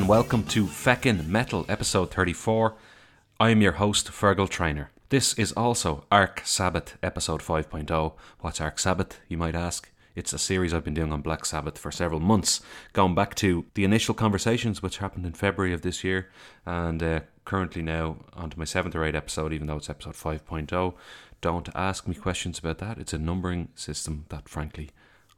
And welcome to Feckin' Metal, episode 34. I am your host, Fergal Trainer. This is also ArcSabbath, episode 5.0. What's ArcSabbath, you might ask? It's a series I've been doing on Black Sabbath for several months, going back to the initial conversations which happened in February of this year, and uh, currently now onto my seventh or eighth episode, even though it's episode 5.0. Don't ask me questions about that. It's a numbering system that, frankly,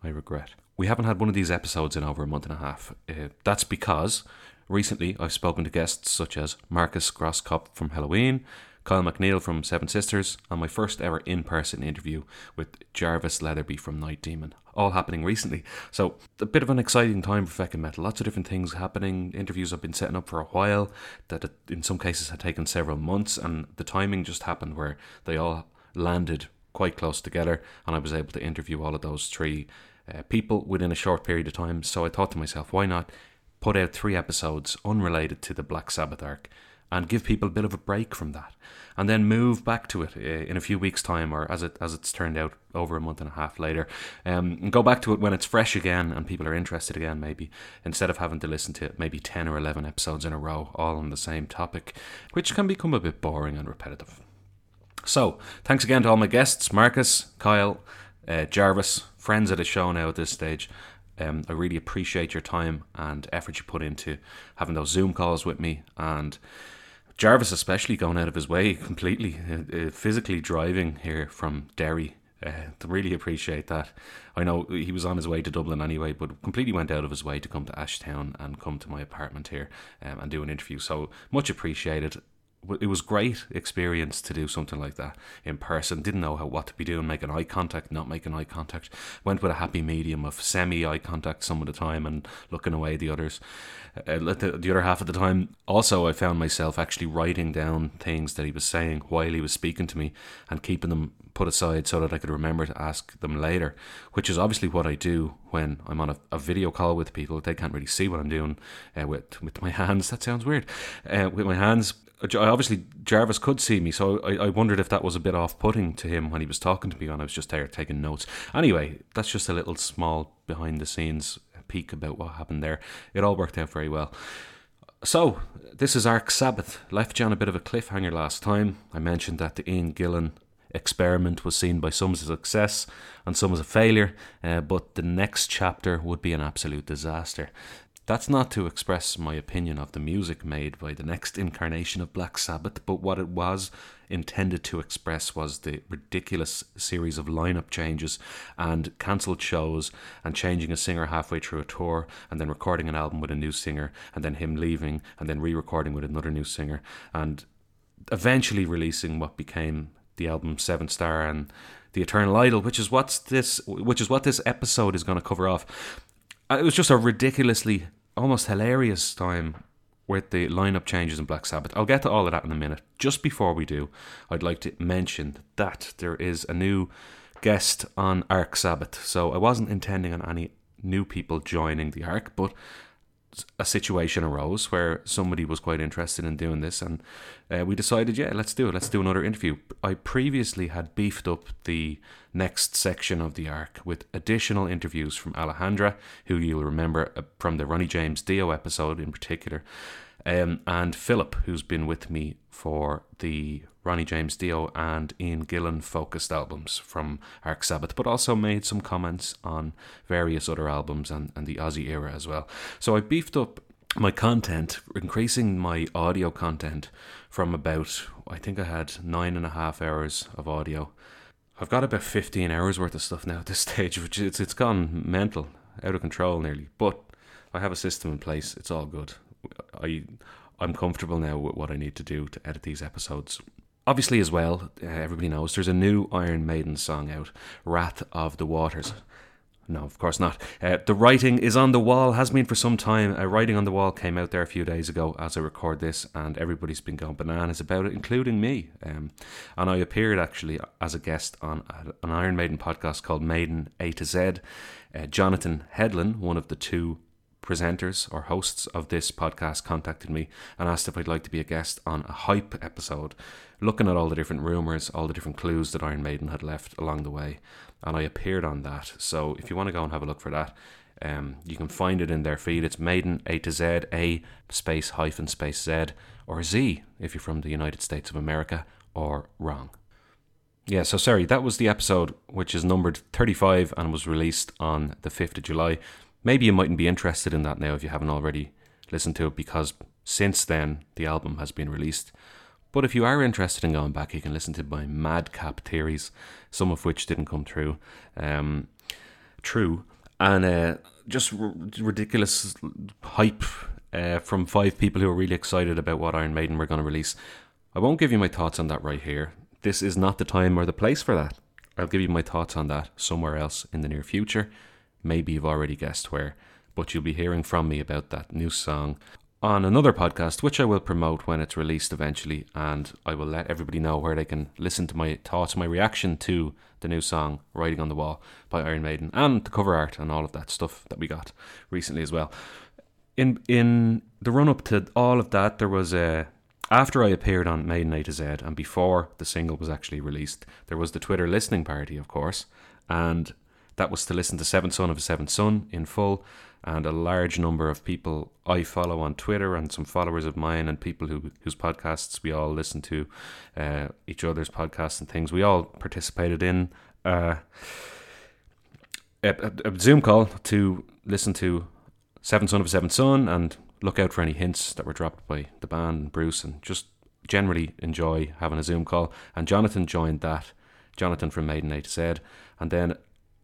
I regret. We haven't had one of these episodes in over a month and a half. Uh, that's because recently I've spoken to guests such as Markus Grosskopf from Helloween, Kyle McNeil from Seven Sisters, and my first ever in person interview with Jarvis Leatherby from Night Demon. All happening recently. So, a bit of an exciting time for Feckin' Metal. Lots of different things happening. Interviews I've been setting up for a while, that in some cases had taken several months, and the timing just happened where they all landed quite close together, and I was able to interview all of those three uh, people within a short period of time. So, I thought to myself, why not put out three episodes unrelated to the Black Sabbath arc? and give people a bit of a break from that, and then move back to it uh, in a few weeks' time, or as it as it's turned out over a month and a half later, um, and go back to it when it's fresh again and people are interested again. Maybe instead of having to listen to maybe ten or eleven episodes in a row, all on the same topic, which can become a bit boring and repetitive. So, thanks again to all my guests, Marcus, Kyle, uh, Jarvis, friends of the show now at this stage. Um, I really appreciate your time and effort you put into having those Zoom calls with me and Jarvis, especially going out of his way completely, uh, uh, physically driving here from Derry. Uh, really appreciate that. I know he was on his way to Dublin anyway, but completely went out of his way to come to Ashtown and come to my apartment here um, and do an interview. So much appreciated it was great experience to do something like that in person. Didn't know how what to be doing, making eye contact, not making eye contact. Went with a happy medium of semi eye contact some of the time and looking away the others. Uh, the, the other half of the time, also I found myself actually writing down things that he was saying while he was speaking to me and keeping them put aside so that I could remember to ask them later. Which is obviously what I do when I'm on a, a video call with people. They can't really see what I'm doing uh, with with my hands. That sounds weird. Uh, with my hands obviously Jarvis could see me, so I, I wondered if that was a bit off putting to him when he was talking to me when I was just there taking notes. Anyway, that's just a little small behind the scenes peek about what happened there. It all worked out very well. So, this is ArcSabbath. Left you on a bit of a cliffhanger last time. I mentioned that the Ian Gillan experiment was seen by some as a success and some as a failure, uh, but the next chapter would be an absolute disaster. That's not to express my opinion of the music made by the next incarnation of Black Sabbath, but what it was intended to express was the ridiculous series of lineup changes and cancelled shows and changing a singer halfway through a tour and then recording an album with a new singer and then him leaving and then re recording with another new singer and eventually releasing what became the album Seventh Star and the Eternal Idol, which is what's this which is what this episode is going to cover off. Uh, it was just a ridiculously, almost hilarious time with the lineup changes in Black Sabbath. I'll get to all of that in a minute. Just before we do, I'd like to mention that there is a new guest on ArcSabbath. So I wasn't intending on any new people joining the Arc, but a situation arose where somebody was quite interested in doing this, and uh, we decided, yeah, let's do it. Let's do another interview. I previously had beefed up the next section of the arc with additional interviews from Alejandra, who you'll remember uh, from the Ronnie James Dio episode in particular, um, and Philip, who's been with me for the Ronnie James Dio and Ian Gillan focused albums from ArcSabbath, but also made some comments on various other albums and, and the Ozzy era as well. So I beefed up my content, increasing my audio content from about, I think I had nine and a half hours of audio. I've got about 15 hours worth of stuff now at this stage, which it's, it's gone mental, out of control nearly. But I have a system in place, it's all good. I, I'm comfortable now with what I need to do to edit these episodes obviously, as well, uh, everybody knows there's a new Iron Maiden song out, Wrath of the Waters. No, of course not. Uh, the writing is on the wall, has been for some time. Uh, writing on the wall came out there a few days ago as I record this, and everybody's been going bananas about it, including me. Um, and I appeared actually as a guest on an Iron Maiden podcast called Maiden A to Z. Uh, Jonatan Hedlin, one of the two presenters or hosts of this podcast contacted me and asked if I'd like to be a guest on a hype episode, looking at all the different rumours, all the different clues that Iron Maiden had left along the way. And I appeared on that. So if you want to go and have a look for that, Um, you can find it in their feed. It's Maiden A to Z, A space hyphen space Z, or Z if you're from the United States of America, or wrong. Yeah, so sorry, that was the episode which is numbered 35 and was released on the 5th of July. Maybe you mightn't be interested in that now if you haven't already listened to it because since then the album has been released. But if you are interested in going back, you can listen to my madcap theories, some of which didn't come true. Um, true. And uh, just r- ridiculous hype uh, from five people who are really excited about what Iron Maiden were going to release. I won't give you my thoughts on that right here. This is not the time or the place for that. I'll give you my thoughts on that somewhere else in the near future. Maybe you've already guessed where, but you'll be hearing from me about that new song on another podcast, which I will promote when it's released eventually, and I will let everybody know where they can listen to my thoughts, my reaction to the new song "Writing on the Wall" by Iron Maiden, and the cover art and all of that stuff that we got recently as well. In in the run up to all of that, there was a after I appeared on Maiden A to Z, and before the single was actually released, there was the Twitter listening party, of course, and that was to listen to Seventh Son of a Seventh Son in full and a large number of people I follow on Twitter and some followers of mine and people who whose podcasts we all listen to, uh, each other's podcasts and things. We all participated in uh, a, a, Zoom call to listen to Seventh Son of a Seventh Son and look out for any hints that were dropped by the band and Bruce and just generally enjoy having a Zoom call. And Jonatan joined that. Jonatan from Maiden Z, and then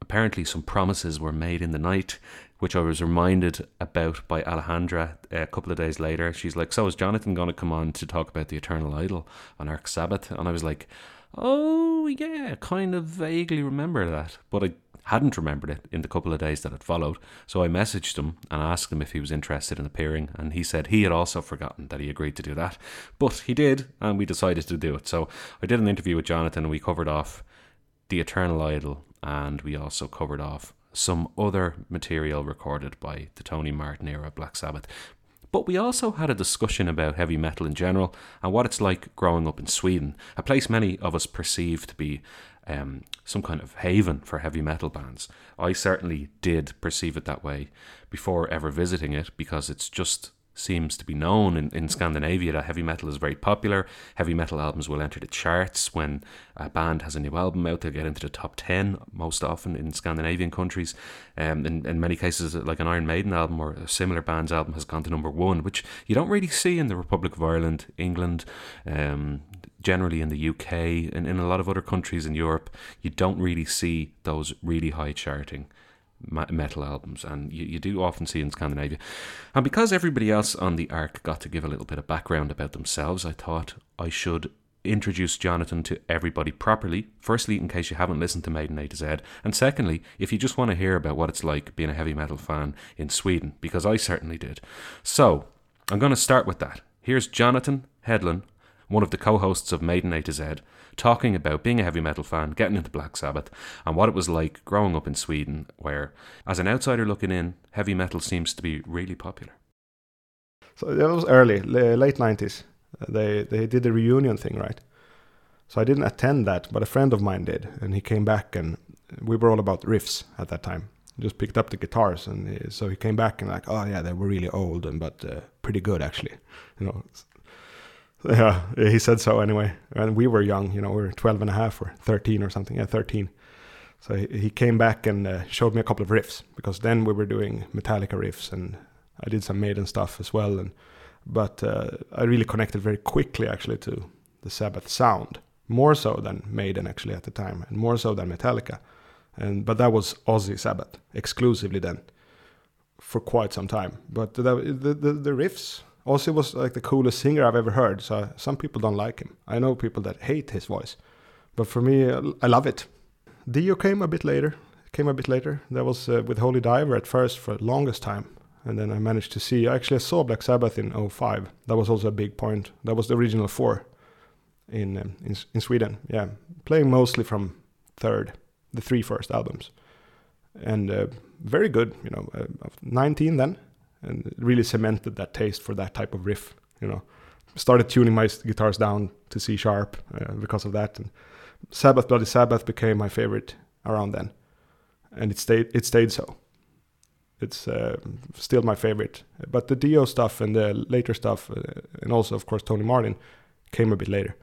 apparently some promises were made in the night which I was reminded about by Alejandra uh, a couple of days later. She's like, So is Jonatan going to come on to talk about the Eternal Idol on ArcSabbath? And I was like, Oh, yeah, kind of vaguely remember that. But I hadn't remembered it in the couple of days that had followed. So I messaged him and asked him if he was interested in appearing. And he said he had also forgotten that he agreed to do that. But he did, and we decided to do it. So I did an interview with Jonatan and we covered off the Eternal Idol and we also covered off some other material recorded by the Tony Martin era Black Sabbath. But we also had a discussion about heavy metal in general and what it's like growing up in Sweden, a place many of us perceive to be um, some kind of haven for heavy metal bands. I certainly did perceive it that way before ever visiting it because it's just seems to be known in, in Scandinavia that heavy metal is very popular. Heavy metal albums will enter the charts when a band has a new album out. They'll get into the top 10 most often in Scandinavian countries. Um, in, in many cases, like an Iron Maiden album or a similar band's album has gone to number one, which you don't really see in the Republic of Ireland, England, um, generally in the UK, and in a lot of other countries in Europe. You don't really see those really high charting metal albums, and you, you do often see in Scandinavia. And because everybody else on the arc got to give a little bit of background about themselves, I thought I should introduce Jonatan to everybody properly. Firstly, in case you haven't listened to Maiden A to Z, and secondly, if you just want to hear about what it's like being a heavy metal fan in Sweden, because I certainly did. So, I'm going to start with that. Here's Jonatan Hedlin, one of the co hosts of Maiden A to Z, talking about being a heavy metal fan, getting into Black Sabbath, and what it was like growing up in Sweden, where, as an outsider looking in, heavy metal seems to be really popular. So that was early, late 90s. They, they did the reunion thing, right? So I didn't attend that, but a friend of mine did, and he came back, and we were all about riffs at that time. Just picked up the guitars, and he, so he came back and like, oh yeah, they were really old, and but uh, pretty good actually, you know. Yeah, he said so anyway. And we were young, you know, we were 12 and a half or 13 or something. Yeah, 13. So he came back and uh, showed me a couple of riffs because then we were doing Metallica riffs and I did some Maiden stuff as well. And but uh, I really connected very quickly actually to the Sabbath sound, more so than Maiden actually at the time, and more so than Metallica. And but that was Ozzy Sabbath exclusively then, for quite some time. But the the, the, the riffs Ozzy was like the coolest singer I've ever heard. So some people don't like him. I know people that hate his voice, but for me, I love it. Dio came a bit later. Came a bit later. That was uh, with Holy Diver at first for the longest time, and then I managed to see. Actually, I saw Black Sabbath in 05. That was also a big point. That was the original four in um, in, in Sweden. Yeah, playing mostly from third, the three first albums, and uh, very good. You know, uh, 19 then and really cemented that taste for that type of riff. You know, started tuning my guitars down to C sharp uh, because of that. And Sabbath, Bloody Sabbath became my favorite around then, and it stayed it stayed so. It's uh, still my favorite. But the Dio stuff and the later stuff, uh, and also of course Tony Martin, came a bit later.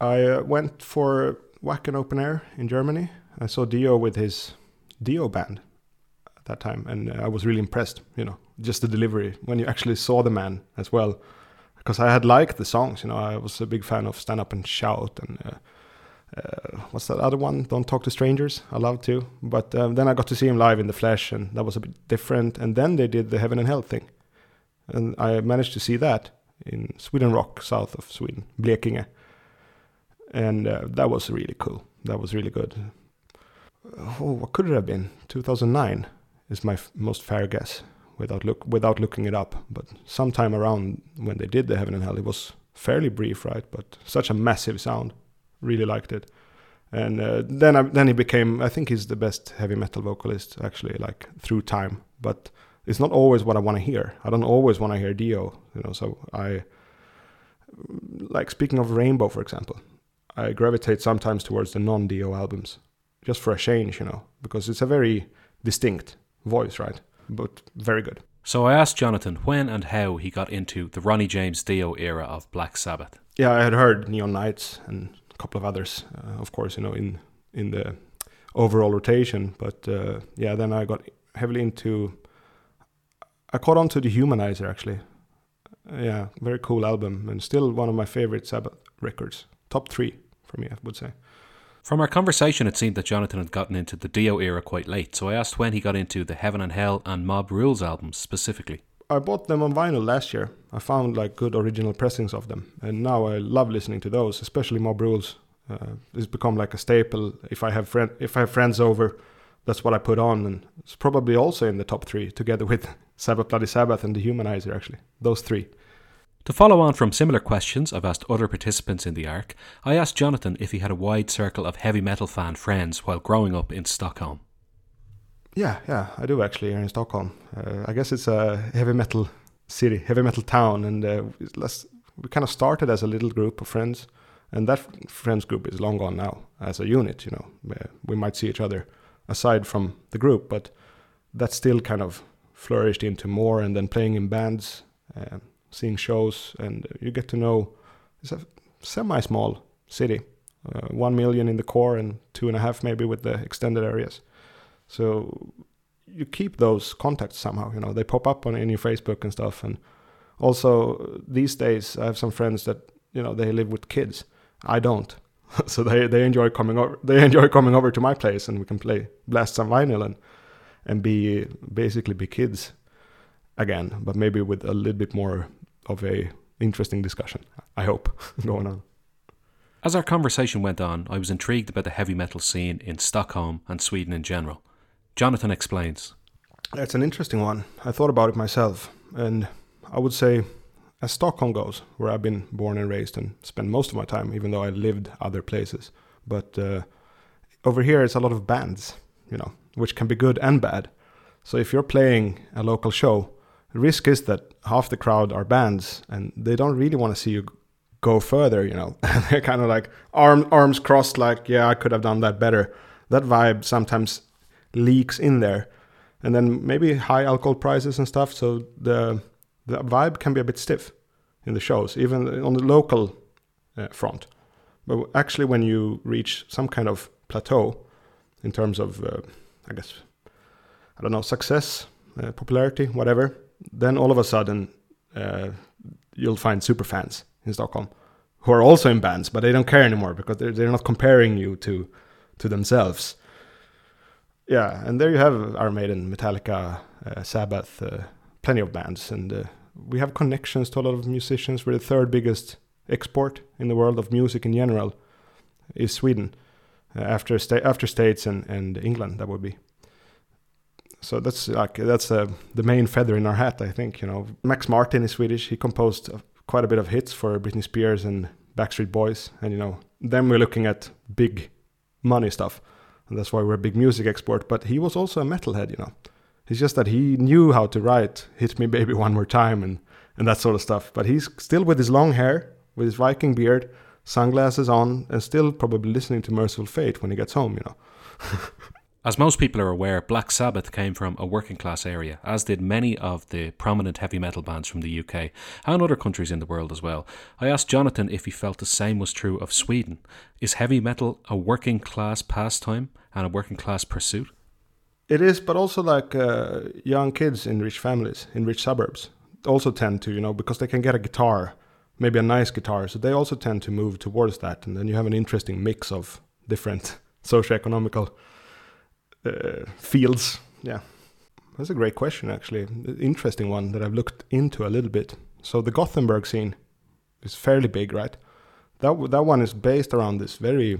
I uh, went for Wacken Open Air in Germany. I saw Dio with his Dio band at that time, and I was really impressed. You know, just the delivery when you actually saw the man as well, because I had liked the songs. You know, I was a big fan of Stand Up and Shout and. Uh, uh, what's that other one? Don't Talk to Strangers. I love to. But um, then I got to see him live in the flesh, and that was a bit different. And then they did the Heaven and Hell thing, and I managed to see that in Sweden Rock, south of Sweden, Blekinge, and uh, that was really cool. That was really good. Oh, what could it have been? 2009 is my f- most fair guess, without look without looking it up. But sometime around when they did the Heaven and Hell, it was fairly brief, right? But such a massive sound really liked it. And uh, then I, then he became I think he's the best heavy metal vocalist actually like through time. But it's not always what I want to hear. I don't always want to hear Dio, you know. So I like speaking of Rainbow for example, I gravitate sometimes towards the non-Dio albums just for a change, you know, because it's a very distinct voice, right? But very good. So I asked Jonatan when and how he got into the Ronnie James Dio era of Black Sabbath. Yeah, I had heard Neon Nights and a couple of others, uh, of course, you know, in in the overall rotation. But uh, yeah, then I got heavily into. I caught on to Dehumanizer actually. Uh, yeah, very cool album and still one of my favorite Sabbath records. Top three for me, I would say. From our conversation, it seemed that Jonatan had gotten into the Dio era quite late, so I asked when he got into the Heaven and Hell and Mob Rules albums specifically. I bought them on vinyl last year. I found like good original pressings of them, and now I love listening to those, especially Mob Rules. Uh, it's become like a staple. If I have friend, if I have friends over, that's what I put on, and it's probably also in the top three, together with Sabbath Bloody Sabbath and Dehumanizer. Actually, those three. To follow on from similar questions I've asked other participants in the ARC, I asked Jonatan if he had a wide circle of heavy metal fan friends while growing up in Stockholm. Yeah, yeah, I do actually here in Stockholm. Uh, I guess it's a heavy metal city, heavy metal town, and uh, we kind of started as a little group of friends, and that friends group is long gone now as a unit. You know, we might see each other aside from the group, but that still kind of flourished into more, and then playing in bands. Uh, seeing shows, and you get to know. It's a semi-small city, uh, one million in the core and two and a half maybe with the extended areas. So you keep those contacts somehow. You know, they pop up on in your Facebook and stuff. And also these days, I have some friends that you know they live with kids. I don't. so they, they enjoy coming over. They enjoy coming over to my place, and we can play blast some vinyl and and be basically be kids again, but maybe with a little bit more of a interesting discussion. I hope going on. As our conversation went on, I was intrigued about the heavy metal scene in Stockholm and Sweden in general. Jonatan explains. It's an interesting one. I thought about it myself, and I would say, as Stockholm goes, where I've been born and raised and spent most of my time, even though I lived other places, but uh, over here it's a lot of bands, you know, which can be good and bad. So if you're playing a local show, the risk is that half the crowd are bands and they don't really want to see you go further, you know. They're kind of like arm, arms crossed, like, yeah, I could have done that better. That vibe sometimes leaks in there. And then maybe high alcohol prices and stuff. So the, the vibe can be a bit stiff in the shows, even on the local uh, front. But actually, when you reach some kind of plateau in terms of, uh, I guess, I don't know, success, uh, popularity, whatever, then all of a sudden uh, you'll find super fans in Stockholm who are also in bands, but they don't care anymore because they're, they're not comparing you to to themselves. Yeah, and there you have Iron Maiden, Metallica, uh, Sabbath, uh, plenty of bands, and uh, we have connections to a lot of musicians. We're the third biggest export in the world of music in general is Sweden, uh, after sta- after states and, and England. That would be so that's like that's uh, the main feather in our hat, I think. You know, Max Martin is Swedish. He composed uh, quite a bit of hits for Britney Spears and Backstreet Boys, and you know, then we're looking at big money stuff, and that's why we're a big music export. But he was also a metalhead, you know. It's just that he knew how to write "Hit Me Baby One More Time" and and that sort of stuff. But he's still with his long hair, with his Viking beard, sunglasses on, and still probably listening to Mercyful Fate when he gets home, you know. As most people are aware, Black Sabbath came from a working class area, as did many of the prominent heavy metal bands from the UK and other countries in the world as well. I asked Jonatan if he felt the same was true of Sweden. Is heavy metal a working class pastime and a working class pursuit? It is, but also like uh, young kids in rich families, in rich suburbs, also tend to, you know, because they can get a guitar, maybe a nice guitar, so they also tend to move towards that. And then you have an interesting mix of different socioeconomical uh, fields. Yeah, that's a great question, actually. Interesting one that I've looked into a little bit. So the Gothenburg scene is fairly big, right? That that one is based around this very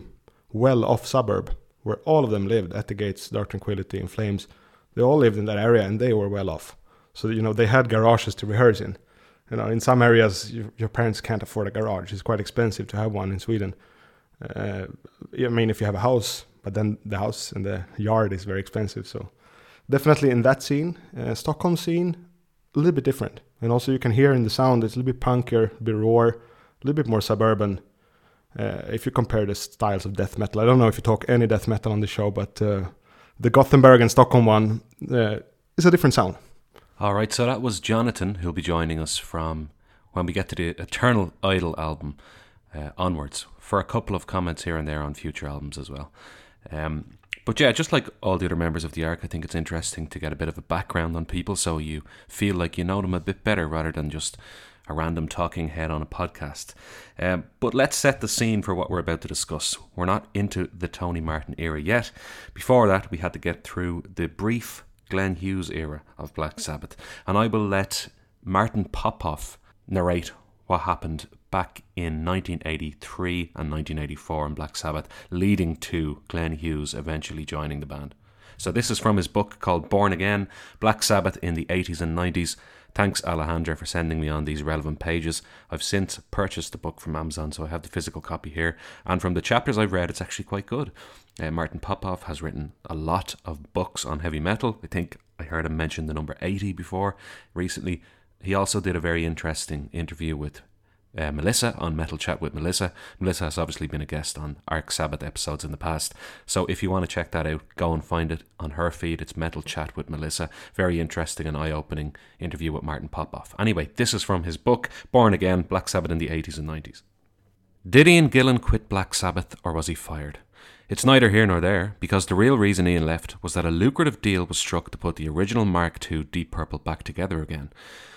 well-off suburb where all of them lived at the gates, Dark Tranquillity, In Flames. They all lived in that area and they were well off. So you know they had garages to rehearse in. You know, in some areas you, your parents can't afford a garage. It's quite expensive to have one in Sweden. Uh, I mean, if you have a house, but then the house and the yard is very expensive. So definitely in that scene, uh, Stockholm scene, a little bit different. And also you can hear in the sound it's a little bit punkier, a bit raw, a little bit more suburban. Uh, if you compare the styles of death metal, I don't know if you talk any death metal on the show, but uh, the Gothenburg and Stockholm one uh, is a different sound. All right, so that was Jonatan who'll be joining us from when we get to the Eternal Idol album uh, onwards for a couple of comments here and there on future albums as well. Um, but yeah, just like all the other members of the ARC, I think it's interesting to get a bit of a background on people so you feel like you know them a bit better rather than just a random talking head on a podcast. Um, but let's set the scene for what we're about to discuss. We're not into the Tony Martin era yet. Before that, we had to get through the brief Glenn Hughes era of Black Sabbath, and I will let Martin Popoff narrate what happened back in 1983 and 1984 in Black Sabbath, leading to Glenn Hughes eventually joining the band. So, this is from his book called Born Again Black Sabbath in the 80s and 90s. Thanks, Alejandra, for sending me on these relevant pages. I've since purchased the book from Amazon, so I have the physical copy here. And from the chapters I've read, it's actually quite good. Uh, Martin Popoff has written a lot of books on heavy metal. I think I heard him mention the number 80 before recently. He also did a very interesting interview with uh, Melissa on Metal Chat with Melissa. Melissa has obviously been a guest on ArcSabbath episodes in the past. So if you want to check that out, go and find it on her feed. It's Metal Chat with Melissa. Very interesting and eye opening interview with Martin Popoff. Anyway, this is from his book, Born Again Black Sabbath in the 80s and 90s. Did Ian Gillan quit Black Sabbath or was he fired? It's neither here nor there, because the real reason Ian left was that a lucrative deal was struck to put the original Mark II Deep Purple back together again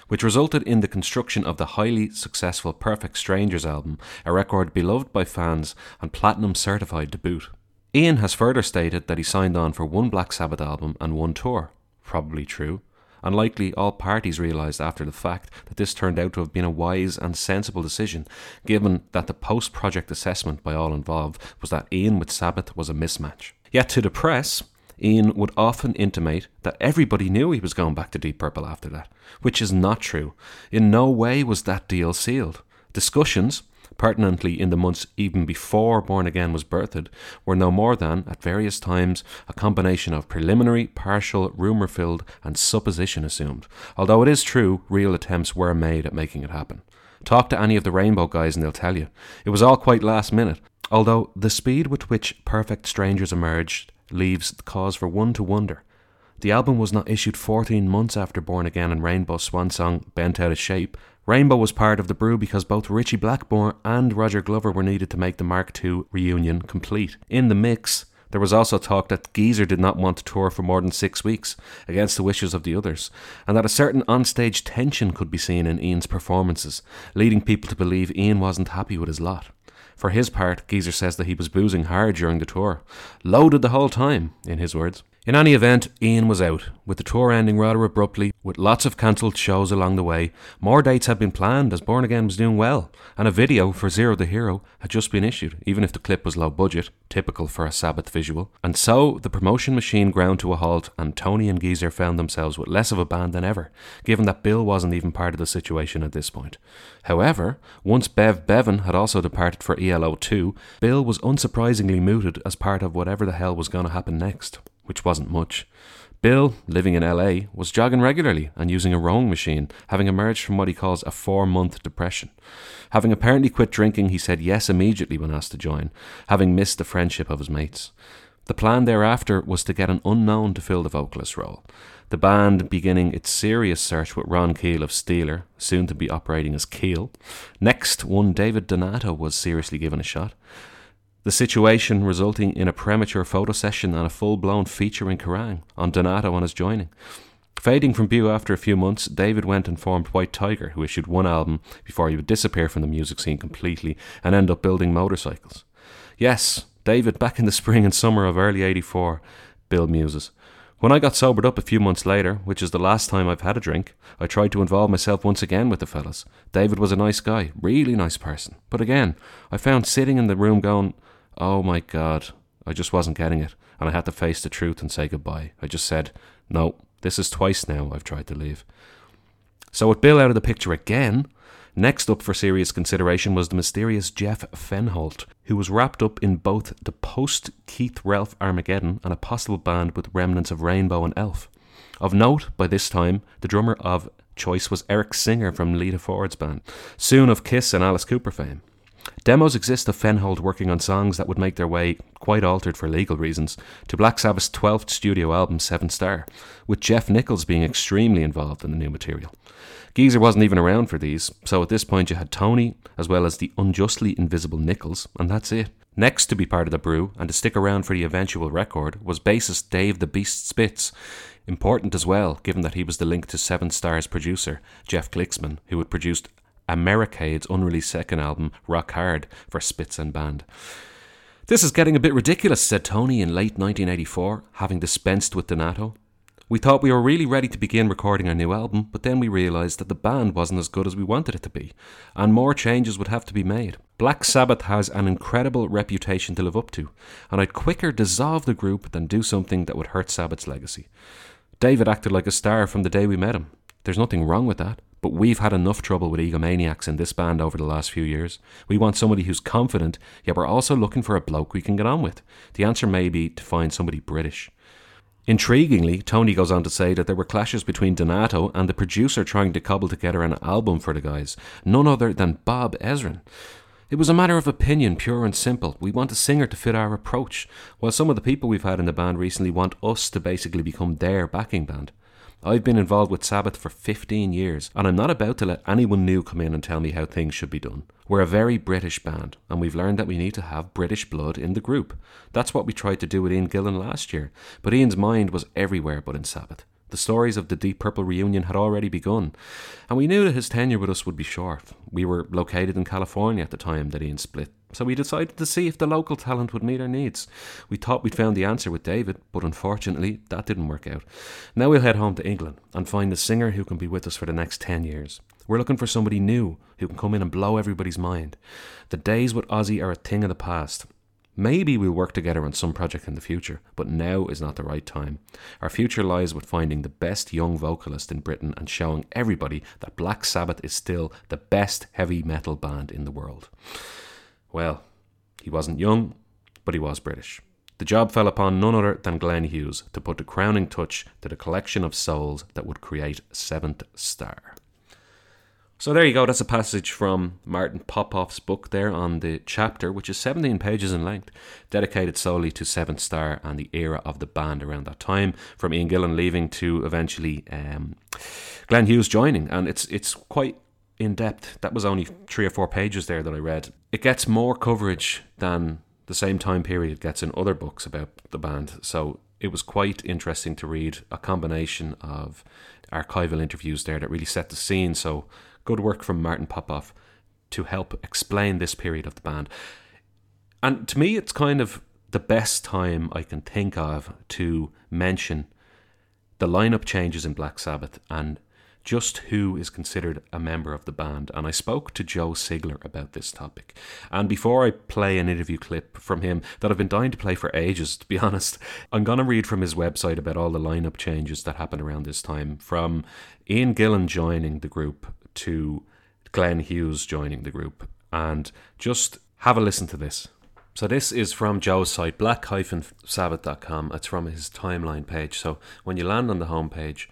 which resulted in the construction of the highly successful Perfect Strangers album, a record beloved by fans and platinum certified to boot. Ian has further stated that he signed on for one Black Sabbath album and one tour. Probably true. And likely all parties realised after the fact that this turned out to have been a wise and sensible decision, given that the post project assessment by all involved was that Ian with Sabbath was a mismatch. Yet to the press, Ian would often intimate that everybody knew he was going back to Deep Purple after that, which is not true. In no way was that deal sealed. Discussions, pertinently in the months even before Born Again was birthed, were no more than, at various times, a combination of preliminary, partial, rumour filled, and supposition assumed, although it is true real attempts were made at making it happen. Talk to any of the Rainbow guys and they'll tell you. It was all quite last minute, although the speed with which Perfect Strangers emerged leaves cause for one to wonder. The album was not issued 14 months after Born Again and Rainbow's swan song Bent Out of Shape. Rainbow was part of the brew because both Ritchie Blackmore and Roger Glover were needed to make the Mark II reunion complete. In the mix, there was also talk that Geezer did not want to tour for more than six weeks, against the wishes of the others, and that a certain onstage tension could be seen in Ian's performances, leading people to believe Ian wasn't happy with his lot. For his part, Geezer says that he was boozing hard during the tour. Loaded the whole time, in his words. In any event, Ian was out, with the tour ending rather abruptly, with lots of cancelled shows along the way. More dates had been planned as Born Again was doing well, and a video for Zero the Hero had just been issued, even if the clip was low budget, typical for a Sabbath visual. And so the promotion machine ground to a halt, and Tony and Geezer found themselves with less of a band than ever, given that Bill wasn't even part of the situation at this point. However, once Bev Bevan had also departed for ELO 2, Bill was unsurprisingly mooted as part of whatever the hell was going to happen next which wasn't much. Bill, living in LA, was jogging regularly and using a rowing machine, having emerged from what he calls a four month depression. Having apparently quit drinking, he said yes immediately when asked to join, having missed the friendship of his mates. The plan thereafter was to get an unknown to fill the vocalist role. The band beginning its serious search with Ron Keel of Steeler, soon to be operating as Keel. Next, one David Donato was seriously given a shot. The situation resulting in a premature photo session and a full blown feature in Kerrang on Donato on his joining. Fading from view after a few months, David went and formed White Tiger, who issued one album before he would disappear from the music scene completely and end up building motorcycles. Yes, David, back in the spring and summer of early 84, Bill muses. When I got sobered up a few months later, which is the last time I've had a drink, I tried to involve myself once again with the fellas. David was a nice guy, really nice person. But again, I found sitting in the room going, oh my god, I just wasn't getting it. And I had to face the truth and say goodbye. I just said, no, this is twice now I've tried to leave. So with Bill out of the picture again, Next up for serious consideration was the mysterious Jeff Fenholt, who was wrapped up in both the post Keith Relf Armageddon and a possible band with remnants of Rainbow and Elf. Of note, by this time, the drummer of choice was Eric Singer from Lita Ford's band, soon of Kiss and Alice Cooper fame. Demos exist of Fenholt working on songs that would make their way, quite altered for legal reasons, to Black Sabbath's 12th studio album Seventh Star, with Geoff Nicholls being extremely involved in the new material. Geezer wasn't even around for these, so at this point you had Tony, as well as the unjustly invisible Nicholls, and that's it. Next to be part of the brew and to stick around for the eventual record was bassist Dave the Beast Spitz, important as well, given that he was the link to Seventh Star's producer Jeff Glixman, who had produced Americade's unreleased second album, Rock Hard, for Spitz and band. This is getting a bit ridiculous, said Tony in late 1984, having dispensed with Donato. We thought we were really ready to begin recording our new album, but then we realised that the band wasn't as good as we wanted it to be, and more changes would have to be made. Black Sabbath has an incredible reputation to live up to, and I'd quicker dissolve the group than do something that would hurt Sabbath's legacy. David acted like a star from the day we met him. There's nothing wrong with that, but we've had enough trouble with egomaniacs in this band over the last few years. We want somebody who's confident, yet we're also looking for a bloke we can get on with. The answer may be to find somebody British. Intriguingly, Tony goes on to say that there were clashes between Donato and the producer trying to cobble together an album for the guys, none other than Bob Ezrin. It was a matter of opinion, pure and simple. We want a singer to fit our approach, while some of the people we've had in the band recently want us to basically become their backing band. I've been involved with Sabbath for 15 years, and I'm not about to let anyone new come in and tell me how things should be done. We're a very British band, and we've learned that we need to have British blood in the group. That's what we tried to do with Ian Gillan last year, but Ian's mind was everywhere but in Sabbath. The stories of the Deep Purple reunion had already begun, and we knew that his tenure with us would be short. We were located in California at the time that Ian split, so we decided to see if the local talent would meet our needs. We thought we'd found the answer with David, but unfortunately, that didn't work out. Now we'll head home to England and find a singer who can be with us for the next 10 years. We're looking for somebody new who can come in and blow everybody's mind. The days with Ozzy are a thing of the past. Maybe we'll work together on some project in the future, but now is not the right time. Our future lies with finding the best young vocalist in Britain and showing everybody that Black Sabbath is still the best heavy metal band in the world. Well, he wasn't young, but he was British. The job fell upon none other than Glenn Hughes to put the crowning touch to the collection of souls that would create Seventh Star. So there you go. That's a passage from Martin Popoff's book there on the chapter, which is 17 pages in length, dedicated solely to Seventh Star and the era of the band around that time, from Ian Gillan leaving to eventually um, Glenn Hughes joining, and it's it's quite in depth. That was only three or four pages there that I read. It gets more coverage than the same time period gets in other books about the band. So it was quite interesting to read a combination of archival interviews there that really set the scene. So good work from Martin Popoff to help explain this period of the band. And to me, it's kind of the best time I can think of to mention the lineup changes in Black Sabbath and just who is considered a member of the band. And I spoke to Joe Siegler about this topic. And before I play an interview clip from him that I've been dying to play for ages, to be honest, I'm going to read from his website about all the lineup changes that happened around this time from Ian Gillan joining the group to Glenn Hughes joining the group. And just have a listen to this. So this is from Joe's site, black-sabbath.com. It's from his timeline page. So when you land on the homepage,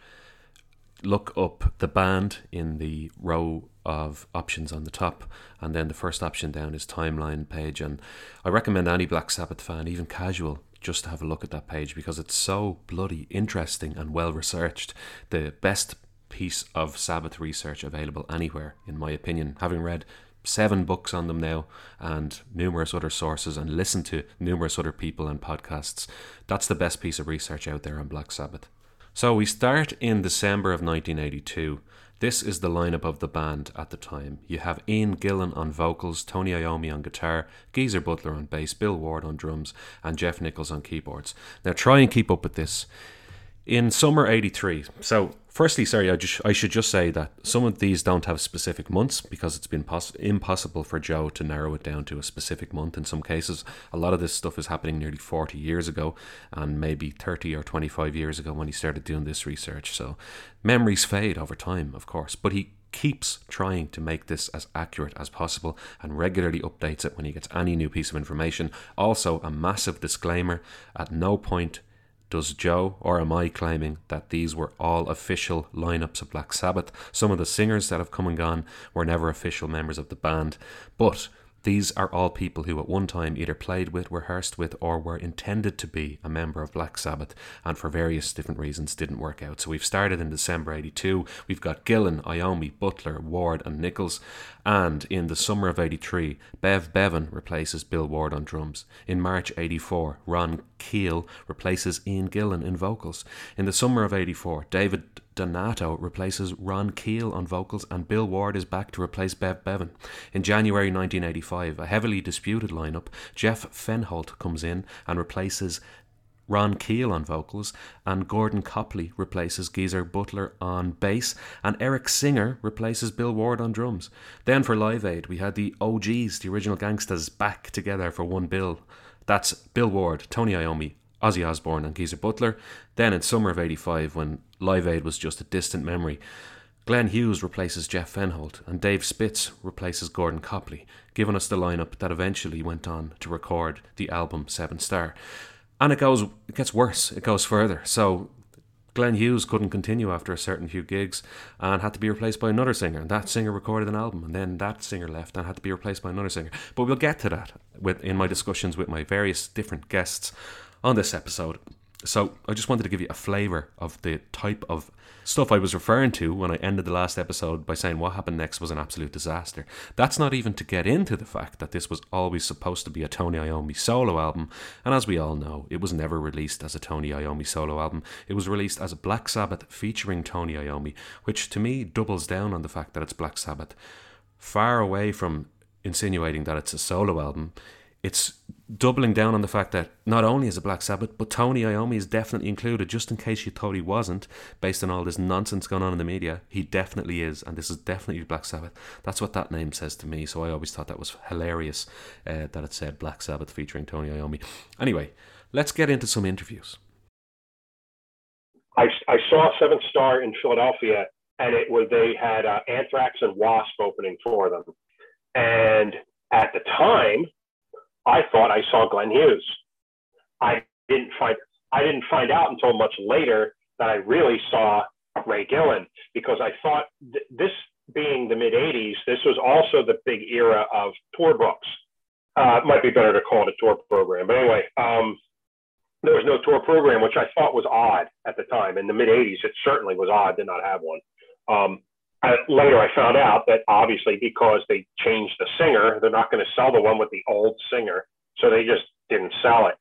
look up the band in the row of options on the top, and then the first option down is timeline page. And I recommend any Black Sabbath fan, even casual, just to have a look at that page because it's so bloody interesting and well researched. The best piece of Sabbath research available anywhere, in my opinion. Having read seven books on them now and numerous other sources and listened to numerous other people and podcasts, that's the best piece of research out there on Black Sabbath. So we start in December of 1982 this is the lineup of the band at the time. You have Ian Gillan on vocals, Tony Iommi on guitar, Geezer Butler on bass, Bill Ward on drums, and Geoff Nicholls on keyboards. Now try and keep up with this. In summer 83, so Firstly, sorry, I, just, I should just say that some of these don't have specific months because it's been poss- impossible for Joe to narrow it down to a specific month in some cases. A lot of this stuff is happening nearly 40 years ago and maybe 30 or 25 years ago when he started doing this research. So memories fade over time, of course, but he keeps trying to make this as accurate as possible and regularly updates it when he gets any new piece of information. Also, a massive disclaimer at no point does Joe or am I claiming that these were all official lineups of Black Sabbath? Some of the singers that have come and gone were never official members of the band, but these are all people who at one time either played with, rehearsed with, or were intended to be a member of Black Sabbath and for various different reasons didn't work out. So we've started in December 82. We've got Gillan, Iommi, Butler, Ward, and Nicholls. And in the summer of 83, Bev Bevan replaces Bill Ward on drums. In March 84, Ron Keel replaces Ian Gillan in vocals. In the summer of 84, David Donato replaces Ron Keel on vocals, and Bill Ward is back to replace Bev Bevan. In January 1985, a heavily disputed lineup, Jeff Fenholt comes in and replaces Ron Keel on vocals, and Gordon Copley replaces Geezer Butler on bass, and Eric Singer replaces Bill Ward on drums. Then for Live Aid, we had the OGs, the original gangsters, back together for one bill. That's Bill Ward, Tony Iommi, Ozzy Osbourne and Geezer Butler. Then in summer of 85, when Live Aid was just a distant memory, Glenn Hughes replaces Jeff Fenholt and Dave Spitz replaces Gordon Copley, giving us the lineup that eventually went on to record the album Seventh Star. And it goes, it gets worse. It goes further. So Glenn Hughes couldn't continue after a certain few gigs and had to be replaced by another singer. And that singer recorded an album, and then that singer left and had to be replaced by another singer. But we'll get to that with in my discussions with my various different guests on this episode. So I just wanted to give you a flavour of the type of stuff I was referring to when I ended the last episode by saying what happened next was an absolute disaster. That's not even to get into the fact that this was always supposed to be a Tony Iommi solo album, and as we all know, it was never released as a Tony Iommi solo album. It was released as a Black Sabbath featuring Tony Iommi, which to me doubles down on the fact that it's Black Sabbath. Far away from insinuating that it's a solo album, it's doubling down on the fact that not only is it Black Sabbath, but Tony Iommi is definitely included, just in case you thought he wasn't, based on all this nonsense going on in the media. He definitely is, and this is definitely Black Sabbath. That's what that name says to me, so I always thought that was hilarious uh, that it said Black Sabbath featuring Tony Iommi. Anyway, let's get into some interviews. I, I saw Seventh Star in Philadelphia, and it was they had uh, Anthrax and Wasp opening for them. And at the time, I thought I saw Glenn Hughes. I didn't find I didn't find out until much later that I really saw Ray Gillen because I thought th- this being the mid 80s, this was also the big era of tour books. Uh, it might be better to call it a tour program. But anyway, um, there was no tour program, which I thought was odd at the time. In the mid 80s, it certainly was odd to not have one. Um, later I found out that obviously because they changed the singer, they're not going to sell the one with the old singer, so they just didn't sell it.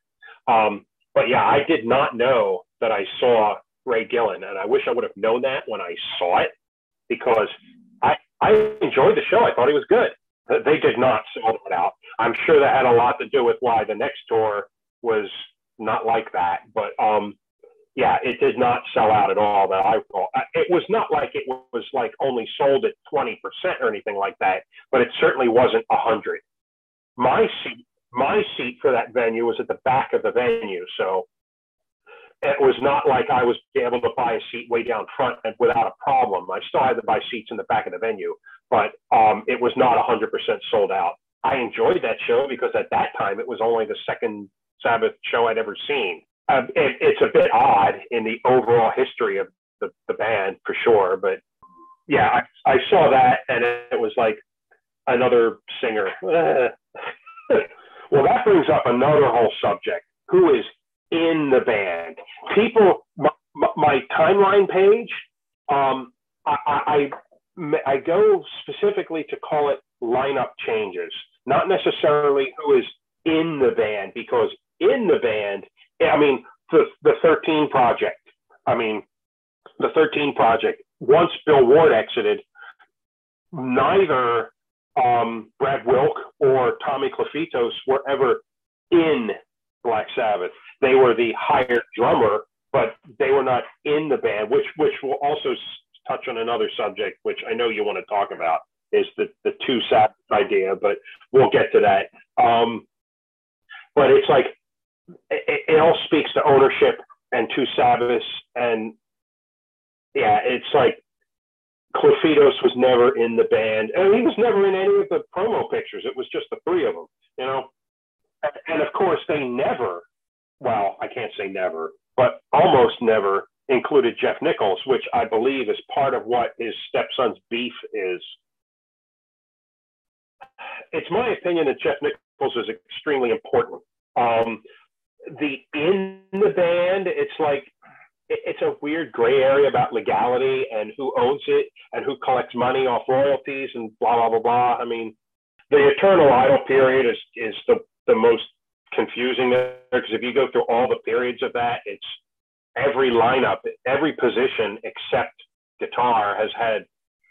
Um, but yeah, I did not know that I saw Ray Gillen, and I wish I would have known that when I saw it because I I enjoyed the show. I thought he was good. They did not sell it out. I'm sure that had a lot to do with why the next tour was not like that. But um, yeah, it did not sell out at all that I recall. Uh, it was not like it was like only sold at 20% or anything like that, but it certainly wasn't 100. My seat, my seat for that venue was at the back of the venue. So it was not like I was able to buy a seat way down front and without a problem. I still had to buy seats in the back of the venue, but um, it was not 100% sold out. I enjoyed that show because at that time it was only the second Sabbath show I'd ever seen um, it, it's a bit odd in the overall history of the, the band for sure. But yeah, I, I saw that and it was like another singer. well, that brings up another whole subject. Who is in the band. People, my, my timeline page, um, I, I, I go specifically to call it lineup changes, not necessarily who is in the band, because in the band, I mean, the, the 13 project, I mean, the 13 project, once Bill Ward exited, neither um, Brad Wilk or Tommy Clufetos were ever in Black Sabbath. They were the hired drummer, but they were not in the band, which which will also touch on another subject, which I know you want to talk about, is the the two Sabbath idea, but we'll get to that. Um, but it's like it, it all speaks to ownership and two Sabbaths, and yeah, it's like Clufetos was never in the band, and he was never in any of the promo pictures. It was just the three of them, you know. And of course, they never, well, I can't say never, but almost never included Geoff Nicholls, which I believe is part of what his stepson's beef is. It's my opinion that Geoff Nicholls is extremely important. Um, the in the band, it's like it's a weird gray area about legality and who owns it and who collects money off royalties and blah blah blah blah. I mean, the eternal idol period is is the the most confusing there because if you go through all the periods of that, it's every lineup, every position except guitar has had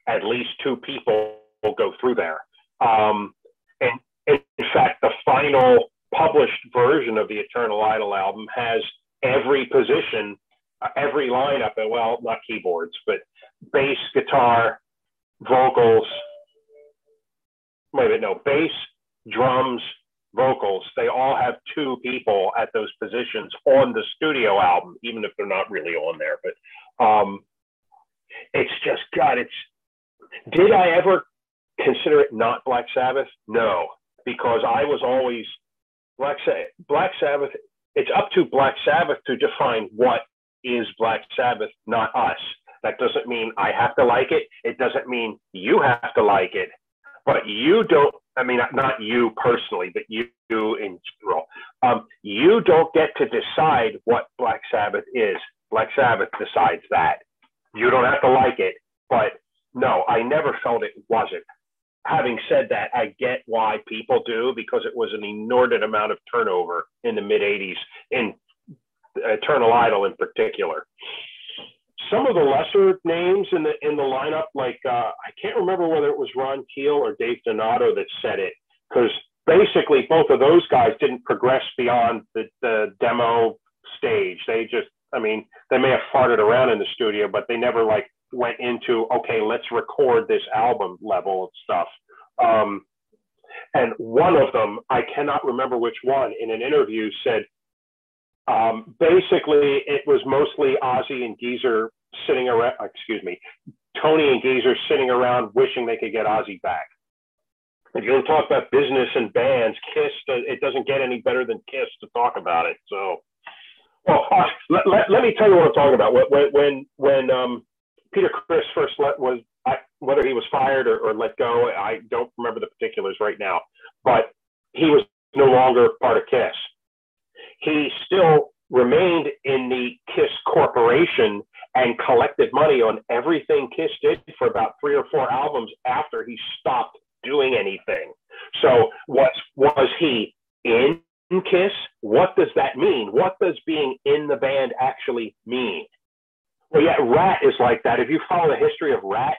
at least two people go through there. Um, and in fact, the final published version of the Eternal Idol album has every position every lineup, well, not keyboards, but bass, guitar, vocals. Wait a minute, no, bass, drums, vocals. They all have two people at those positions on the studio album, even if they're not really on there. But um, it's just God. It's did I ever consider it not Black Sabbath? No, because I was always Black Sabbath. Black Sabbath. It's up to Black Sabbath to define what is Black Sabbath, not us. That doesn't mean I have to like it. It doesn't mean you have to like it. But you don't, I mean, not you personally, but you in general. Um, you don't get to decide what Black Sabbath is. Black Sabbath decides that. You don't have to like it. But no, I never felt it wasn't. Having said that, I get why people do because it was an inordinate amount of turnover in the mid 80s in Eternal Idol in particular. Some of the lesser names in the in the lineup, like uh, I can't remember whether it was Ron Keel or Dave Donato that said it, because basically both of those guys didn't progress beyond the, the demo stage. They just, I mean, they may have farted around in the studio, but they never like went into okay, let's record this album level of stuff. Um, and one of them, I cannot remember which one, in an interview said um, basically, it was mostly Ozzy and Geezer sitting around, excuse me, Tony and Geezer sitting around wishing they could get Ozzy back. If you want to talk about business and bands, Kiss, it doesn't get any better than Kiss to talk about it. So, well, uh, let, let, let, me tell you what I'm talking about. When, when, when um, Peter Criss first let, was, I, whether he was fired or, or let go, I don't remember the particulars right now, but he was no longer part of Kiss he still remained in the Kiss Corporation and collected money on everything Kiss did for about three or four albums after he stopped doing anything. So was was he in Kiss? What does that mean? What does being in the band actually mean? Well, yeah, Ratt is like that. If you follow the history of Ratt,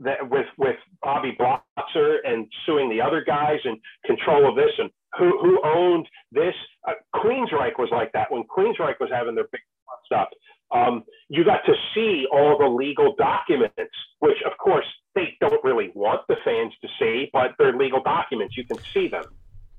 that with with Bobby Blotzer and suing the other guys and control of this and who who owned this. Uh, Queensryche was like that when Queensryche was having their big stuff. Um, you got to see all the legal documents, which of course they don't really want the fans to see, but they're legal documents. You can see them.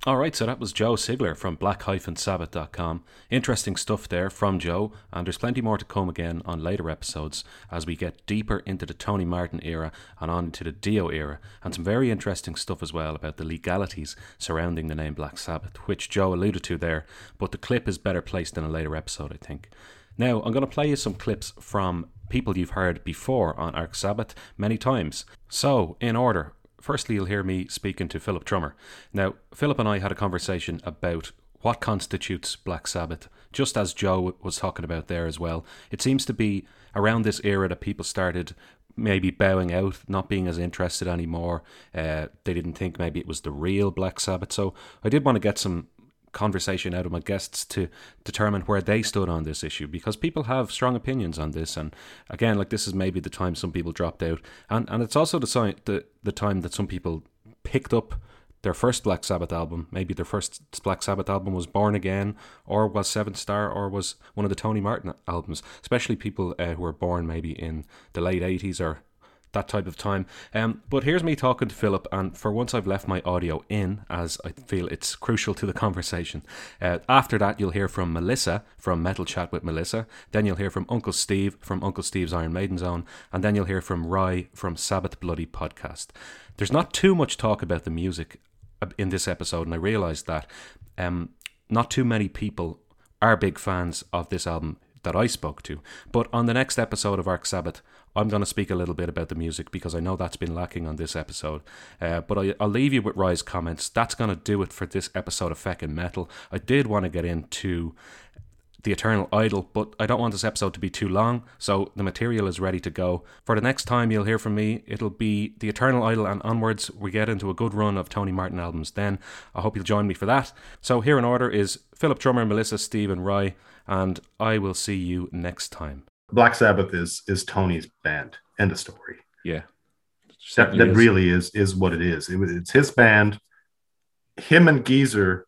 All right, so that was Joe Siegler from black-sabbath.com. Interesting stuff there from Joe, and there's plenty more to come again on later episodes as we get deeper into the Tony Martin era and on into the Dio era, and some very interesting stuff as well about the legalities surrounding the name Black Sabbath, which Joe alluded to there, but the clip is better placed in a later episode, I think. Now, I'm going to play you some clips from people you've heard before on ArcSabbath many times. So, in order, firstly, you'll hear me speaking to Philip Trummer. Now, Philip and I had a conversation about what constitutes Black Sabbath. Just as Joe was talking about there as well, it seems to be around this era that people started maybe bowing out, not being as interested anymore. Uh, they didn't think maybe it was the real Black Sabbath. So I did want to get some conversation out of my guests to determine where they stood on this issue because people have strong opinions on this and again like this is maybe the time some people dropped out and and it's also the sign the, the time that some people picked up their first Black Sabbath album, maybe their first Black Sabbath album was Born Again, or was Seventh Star, or was one of the Tony Martin albums. Especially people uh, who were born maybe in the late eighties or that type of time. Um, but here's me talking to Philip, and for once I've left my audio in, as I feel it's crucial to the conversation. Uh, after that, you'll hear from Melissa from Metal Chat with Melissa. Then you'll hear from Uncle Steve from Uncle Steve's Iron Maiden Zone, and then you'll hear from Rye from Sabbath Bloody Podcast. There's not too much talk about the music in this episode, and I realised that um, not too many people are big fans of this album that I spoke to. But on the next episode of ArcSabbath, I'm going to speak a little bit about the music because I know that's been lacking on this episode. Uh, but I, will leave you with Rye's comments. That's going to do it for this episode of Feckin' Metal. I did want to get into the Eternal Idol, but I don't want this episode to be too long, so the material is ready to go. For the next time you'll hear from me, it'll be The Eternal Idol and onwards. We get into a good run of Tony Martin albums then. I hope you'll join me for that. So, here in order is Philip Drummer, Melissa, Steve, and Rye, and I will see you next time. Black Sabbath is is Tony's band. End of story. Yeah. That, that is. really is is what it is. It, it's his band. Him and Geezer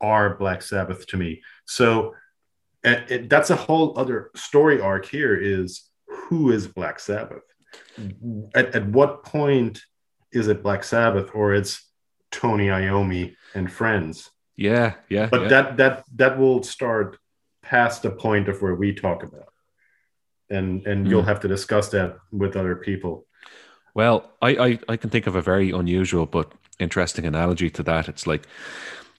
are Black Sabbath to me. So it, that's a whole other story arc here is who is black sabbath at, at what point is it black sabbath or it's tony iommi and friends yeah yeah but yeah. that that that will start past the point of where we talk about and and mm. you'll have to discuss that with other people. Well I, I i can think of a very unusual but interesting analogy to that. It's like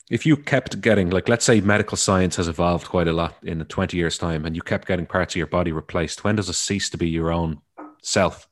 if you kept getting like let's say medical science has evolved quite a lot in the 20 years time and you kept getting parts of your body replaced when does it cease to be your own self?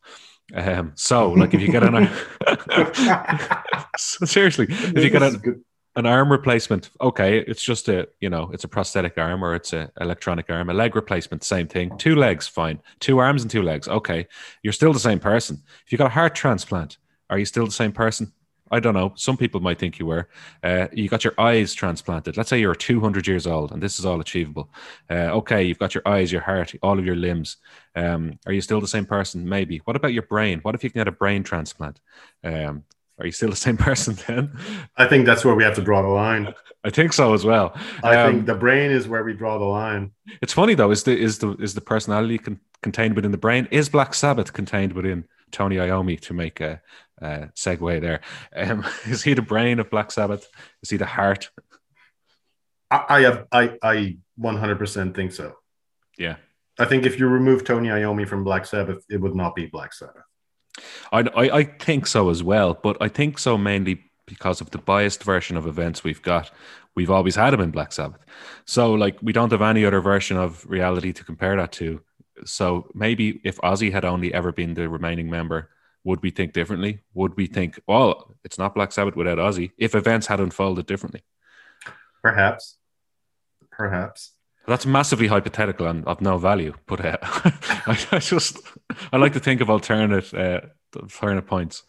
Um, so like if you get an seriously if you get an, an arm replacement okay it's just a you know it's a prosthetic arm or it's an electronic arm a leg replacement same thing two legs fine two arms and two legs okay you're still the same person if you got a heart transplant are you still the same person I don't know. Some people might think you were. Uh, you got your eyes transplanted. Let's say you're 200 years old and this is all achievable. Uh, okay, you've got your eyes, your heart, all of your limbs. Um, are you still the same person? Maybe. What about your brain? What if you can get a brain transplant? Um, are you still the same person then? I think that's where we have to draw the line. I think so as well. I um, think the brain is where we draw the line. It's funny though. Is the is the is the personality con- contained within the brain? Is Black Sabbath contained within Tony Iommi to make a, a segue there? Um, is he the brain of Black Sabbath? Is he the heart? I, I have I I 100% think so. Yeah. I think if you remove Tony Iommi from Black Sabbath, it would not be Black Sabbath. I, I, I think so as well, but I think so mainly because of the biased version of events we've got. We've always had him in Black Sabbath. So, like, we don't have any other version of reality to compare that to. So, maybe if Ozzy had only ever been the remaining member, would we think differently? Would we think, well, it's not Black Sabbath without Ozzy if events had unfolded differently? Perhaps. Perhaps. That's massively hypothetical and of no value. But uh, I, I, just I like to think of alternate uh, alternate points.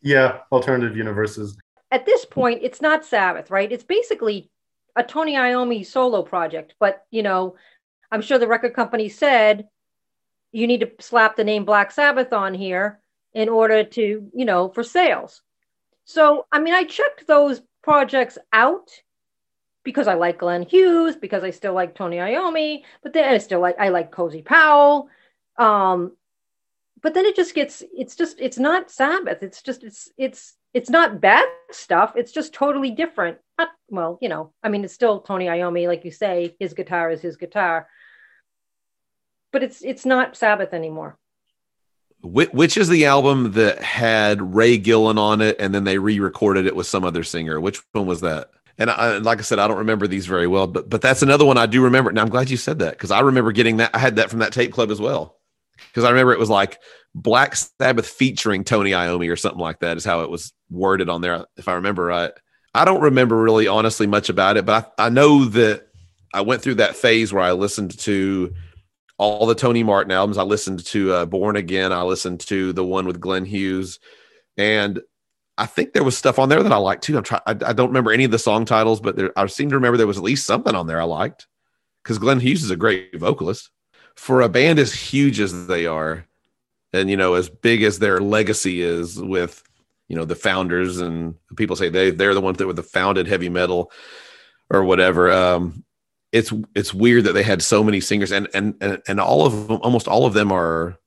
Yeah, alternative universes. At this point, it's not Sabbath, right? It's basically a Tony Iommi solo project. But you know, I'm sure the record company said you need to slap the name Black Sabbath on here in order to, you know, for sales. So, I mean, I checked those projects out because I like Glenn Hughes, because I still like Tony Iommi, but then I still like I like Cozy Powell. Um, but then it just gets it's just it's not Sabbath. It's just it's it's it's not bad stuff. It's just totally different. Not, well, you know, I mean, it's still Tony Iommi, like you say. His guitar is his guitar, but it's it's not Sabbath anymore. Which is the album that had Ray Gillen on it, and then they re-recorded it with some other singer? Which one was that? and I, like I said, I don't remember these very well, but but that's another one I do remember. And I'm glad you said that because I remember getting that. I had that from that tape club as well because I remember it was like Black Sabbath featuring Tony Iommi or something like that is how it was worded on there, if I remember right. I don't remember really honestly much about it, but I, I know that I went through that phase where I listened to all the Tony Martin albums. I listened to uh, Born Again. I listened to the one with Glenn Hughes, and I think there was stuff on there that I liked too. I'm trying. I, I don't remember any of the song titles, but there, I seem to remember there was at least something on there I liked because Glenn Hughes is a great vocalist for a band as huge as they are, and you know as big as their legacy is with you know the founders and people say they they're the ones that were the founded heavy metal or whatever. Um, it's it's weird that they had so many singers and and and, and all of them, almost all of them are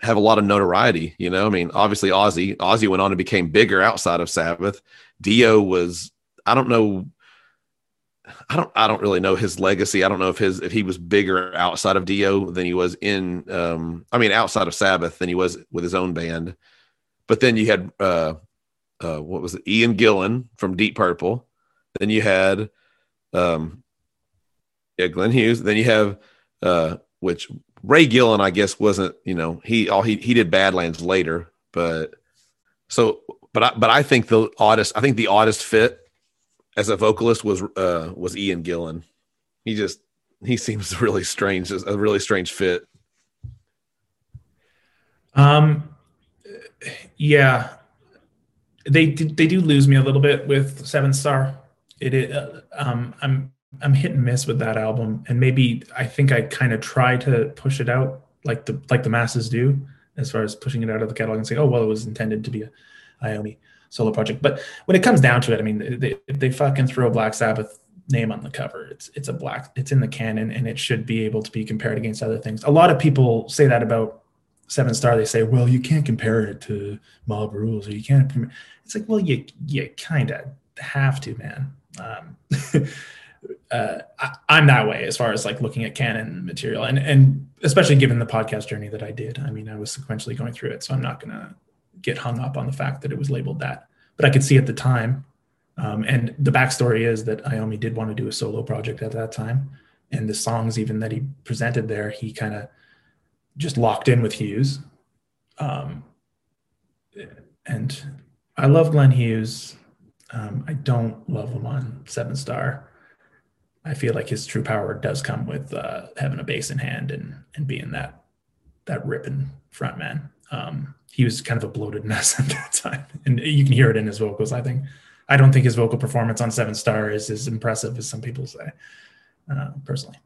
have a lot of notoriety. You know, I mean, obviously Ozzy, Ozzy went on and became bigger outside of Sabbath. Dio was, I don't know, I don't, I don't really know his legacy. I don't know if his, if he was bigger outside of Dio than he was in, um, I mean, outside of Sabbath than he was with his own band. But then you had, uh, uh, what was it? Ian Gillan from Deep Purple. Then you had, um, yeah, Glenn Hughes. Then you have, uh, which Ray Gillen, I guess, wasn't you know he all he he did Badlands later, but so but I but I think the oddest I think the oddest fit as a vocalist was uh was Ian Gillan. He just he seems really strange, a really strange fit. Um, yeah, they they do lose me a little bit with Seven Star. It uh, um I'm I'm hit and miss with that album, and maybe I think I kind of try to push it out like the like the masses do, as far as pushing it out of the catalog and saying, oh well, it was intended to be a Iommi solo project. But when it comes down to it, I mean, they they fucking throw a Black Sabbath name on the cover. It's it's a black it's in the canon, and it should be able to be compared against other things. A lot of people say that about Seven Star. They say, well, you can't compare it to Mob Rules, or you can't. It's like, well, you you kind of have to, man. Um, uh, I, am that way as far as like looking at canon material, and and especially given the podcast journey that I did. I mean, I was sequentially going through it, so I'm not gonna get hung up on the fact that it was labeled that. But I could see at the time, um, and the backstory is that Iommi did want to do a solo project at that time, and the songs even that he presented there, he kind of just locked in with Hughes. Um, and I love Glenn Hughes. Um, I don't love him on Seven Star. I feel like his true power does come with uh, having a bass in hand and and being that that ripping front man. Um, he was kind of a bloated mess at that time, and you can hear it in his vocals. I think I don't think his vocal performance on Seven Star is as impressive as some people say. Uh, personally,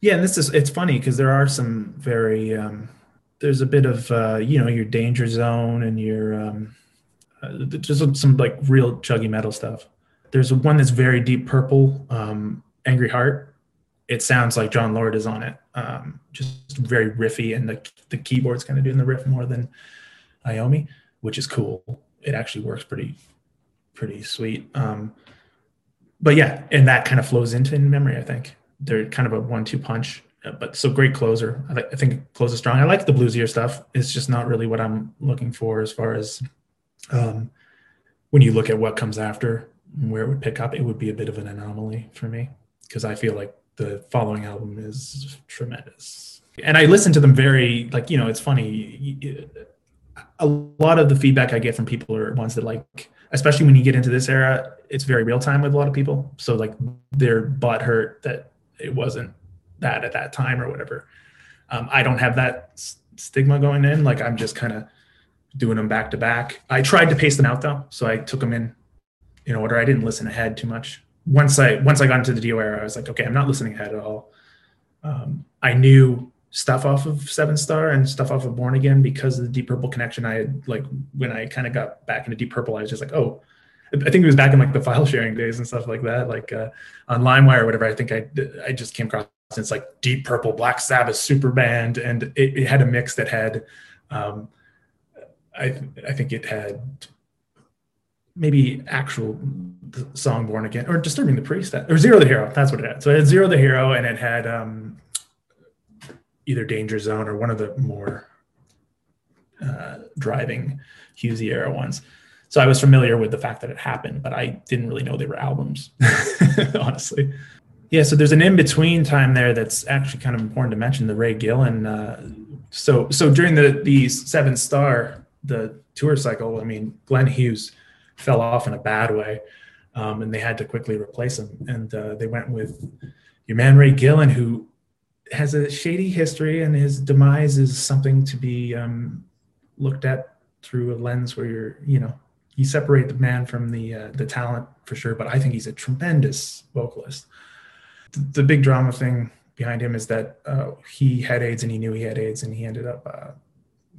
yeah, and this is it's funny because there are some very um, there's a bit of uh, you know your danger zone and your um, uh, there's some, some like real chuggy metal stuff. There's one that's very deep purple. Um, Angry Heart, it sounds like Jon Lord is on it. Um, just very riffy, and the the keyboard's kind of doing the riff more than Iommi, which is cool. It actually works pretty pretty sweet. Um, but yeah, and that kind of flows into in memory. I think they're kind of a one-two punch. Uh, but so great closer. I, I think closes strong. I like the bluesier stuff. It's just not really what I'm looking for as far as um, when you look at what comes after and where it would pick up. It would be a bit of an anomaly for me because I feel like the following album is tremendous. And I listen to them very like you know it's funny. A lot of the feedback I get from people are ones that like, especially when you get into this era, it's very real time with a lot of people. So like they're butt hurt that it wasn't that at that time or whatever. Um, I don't have that s- stigma going in. Like I'm just kind of doing them back to back. I tried to pace them out though, so I took them in in order. I didn't listen ahead too much once I once I got into the Dio era, I was like, okay, I'm not listening ahead at all. Um, I knew stuff off of Seven Star and stuff off of Born Again because of the Deep Purple connection. I had like when I kind of got back into Deep Purple, I was just like, oh, I think it was back in like the file sharing days and stuff like that, like uh, on LimeWire or whatever. I think I I just came across it's like Deep Purple, Black Sabbath, super band, and it, it had a mix that had, um, I I think it had maybe actual song Born Again or Disturbing the Priest or Zero the Hero. That's what it had. So it had Zero the Hero and it had um, either Danger Zone or one of the more uh, driving Hughesy era ones. So I was familiar with the fact that it happened, but I didn't really know they were albums, honestly. Yeah, so there's an in between time there that's actually kind of important to mention. The Ray Gillen. Uh, so so during the the Seven Star the tour cycle, I mean, Glenn Hughes fell off in a bad way. um, and they had to quickly replace him. And uh, they went with your man Ray Gillen, who has a shady history, and his demise is something to be um, looked at through a lens where you're, you know, you separate the man from the uh, the talent for sure. But I think he's a tremendous vocalist. The, the big drama thing behind him is that uh, he had AIDS and he knew he had AIDS, and he ended up uh,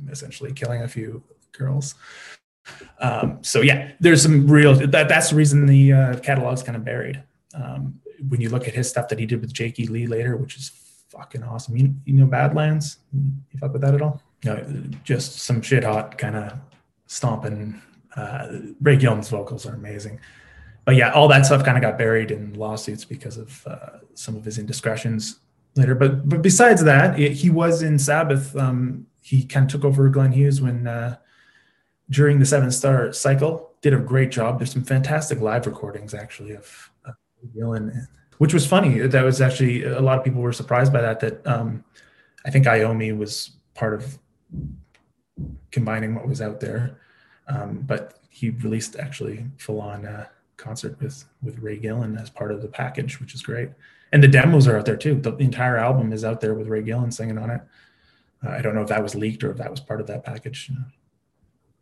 essentially killing a few girls. Um, so yeah, there's some real that that's the reason the uh, catalog's kind of buried. Um, when you look at his stuff that he did with Jake E. Lee later, which is fucking awesome. You, you know Badlands? You fuck with that at all? No, just some shit hot kind of stomping. Uh, Ray Gillen's vocals are amazing. But yeah, all that stuff kind of got buried in lawsuits because of uh, some of his indiscretions later. But but besides that, it, he was in Sabbath. Um, he kind of took over Glenn Hughes when uh, during the Seven Star cycle. Did a great job. There's some fantastic live recordings actually of, Gillen, which was funny. That was actually a lot of people were surprised by that. That um, I think Iommi was part of combining what was out there, um, but he released actually full on uh, concert with with Ray Gillen as part of the package, which is great. And the demos are out there too. The entire album is out there with Ray Gillen singing on it. Uh, I don't know if that was leaked or if that was part of that package.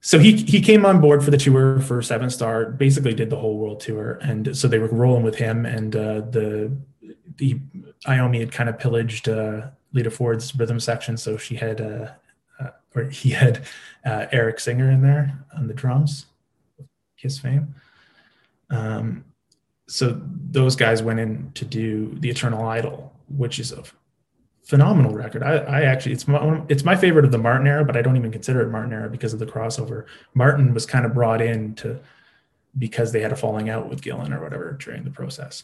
So he he came on board for the tour for Seven Star. Basically, did the whole world tour, and so they were rolling with him. And uh, the the Iommi had kind of pillaged uh, Lita Ford's rhythm section, so she had uh, uh, or he had uh, Eric Singer in there on the drums, Kiss fame. Um, so those guys went in to do the Eternal Idol, which is a phenomenal record. I, I actually it's my it's my favorite of the Martin era, but I don't even consider it Martin era because of the crossover. Martin was kind of brought in to because they had a falling out with Gillen or whatever during the process.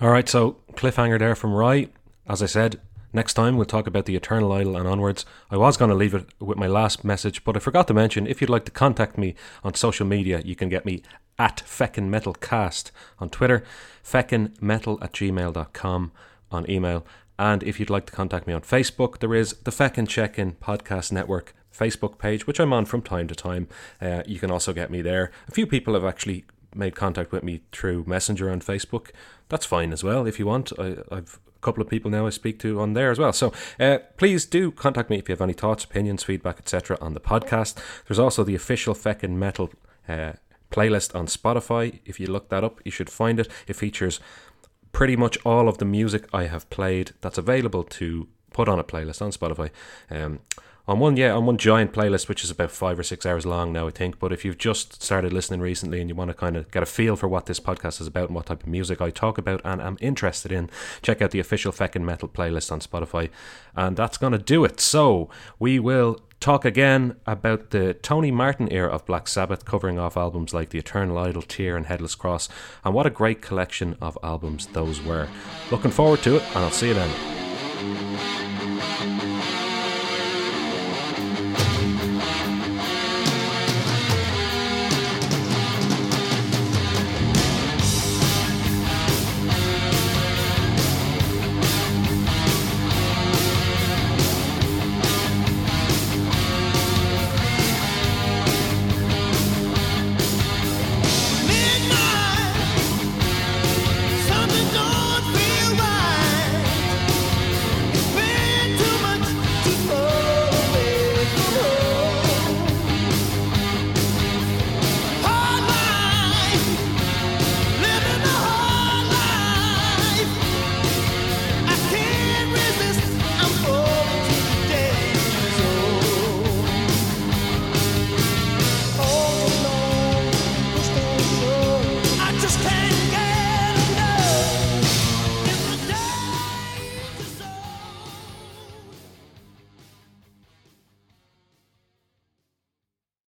All right, so cliffhanger there from Rye. As I said, next time we'll talk about the Eternal Idol and onwards. I was going to leave it with my last message, but I forgot to mention if you'd like to contact me on social media, you can get me at Feckin Metal Cast on Twitter, feckinmetal at gmail.com on email. And if you'd like to contact me on Facebook, there is the Feckin Check In Podcast Network Facebook page, which I'm on from time to time. Uh, you can also get me there. A few people have actually made contact with me through Messenger on Facebook. That's fine as well if you want. I, I've a couple of people now I speak to on there as well. So uh, please do contact me if you have any thoughts, opinions, feedback, etc. on the podcast. There's also the official Feckin Metal uh, playlist on Spotify. If you look that up, you should find it. It features pretty much all of the music I have played that's available to put on a playlist on Spotify. Um, on one, yeah, on one giant playlist, which is about five or six hours long now, I think. But if you've just started listening recently and you want to kind of get a feel for what this podcast is about and what type of music I talk about and am interested in, check out the official Feckin Metal playlist on Spotify. And that's going to do it. So we will talk again about the Tony Martin era of Black Sabbath, covering off albums like The Eternal Idol, Tyr, and Headless Cross, and what a great collection of albums those were. Looking forward to it, and I'll see you then.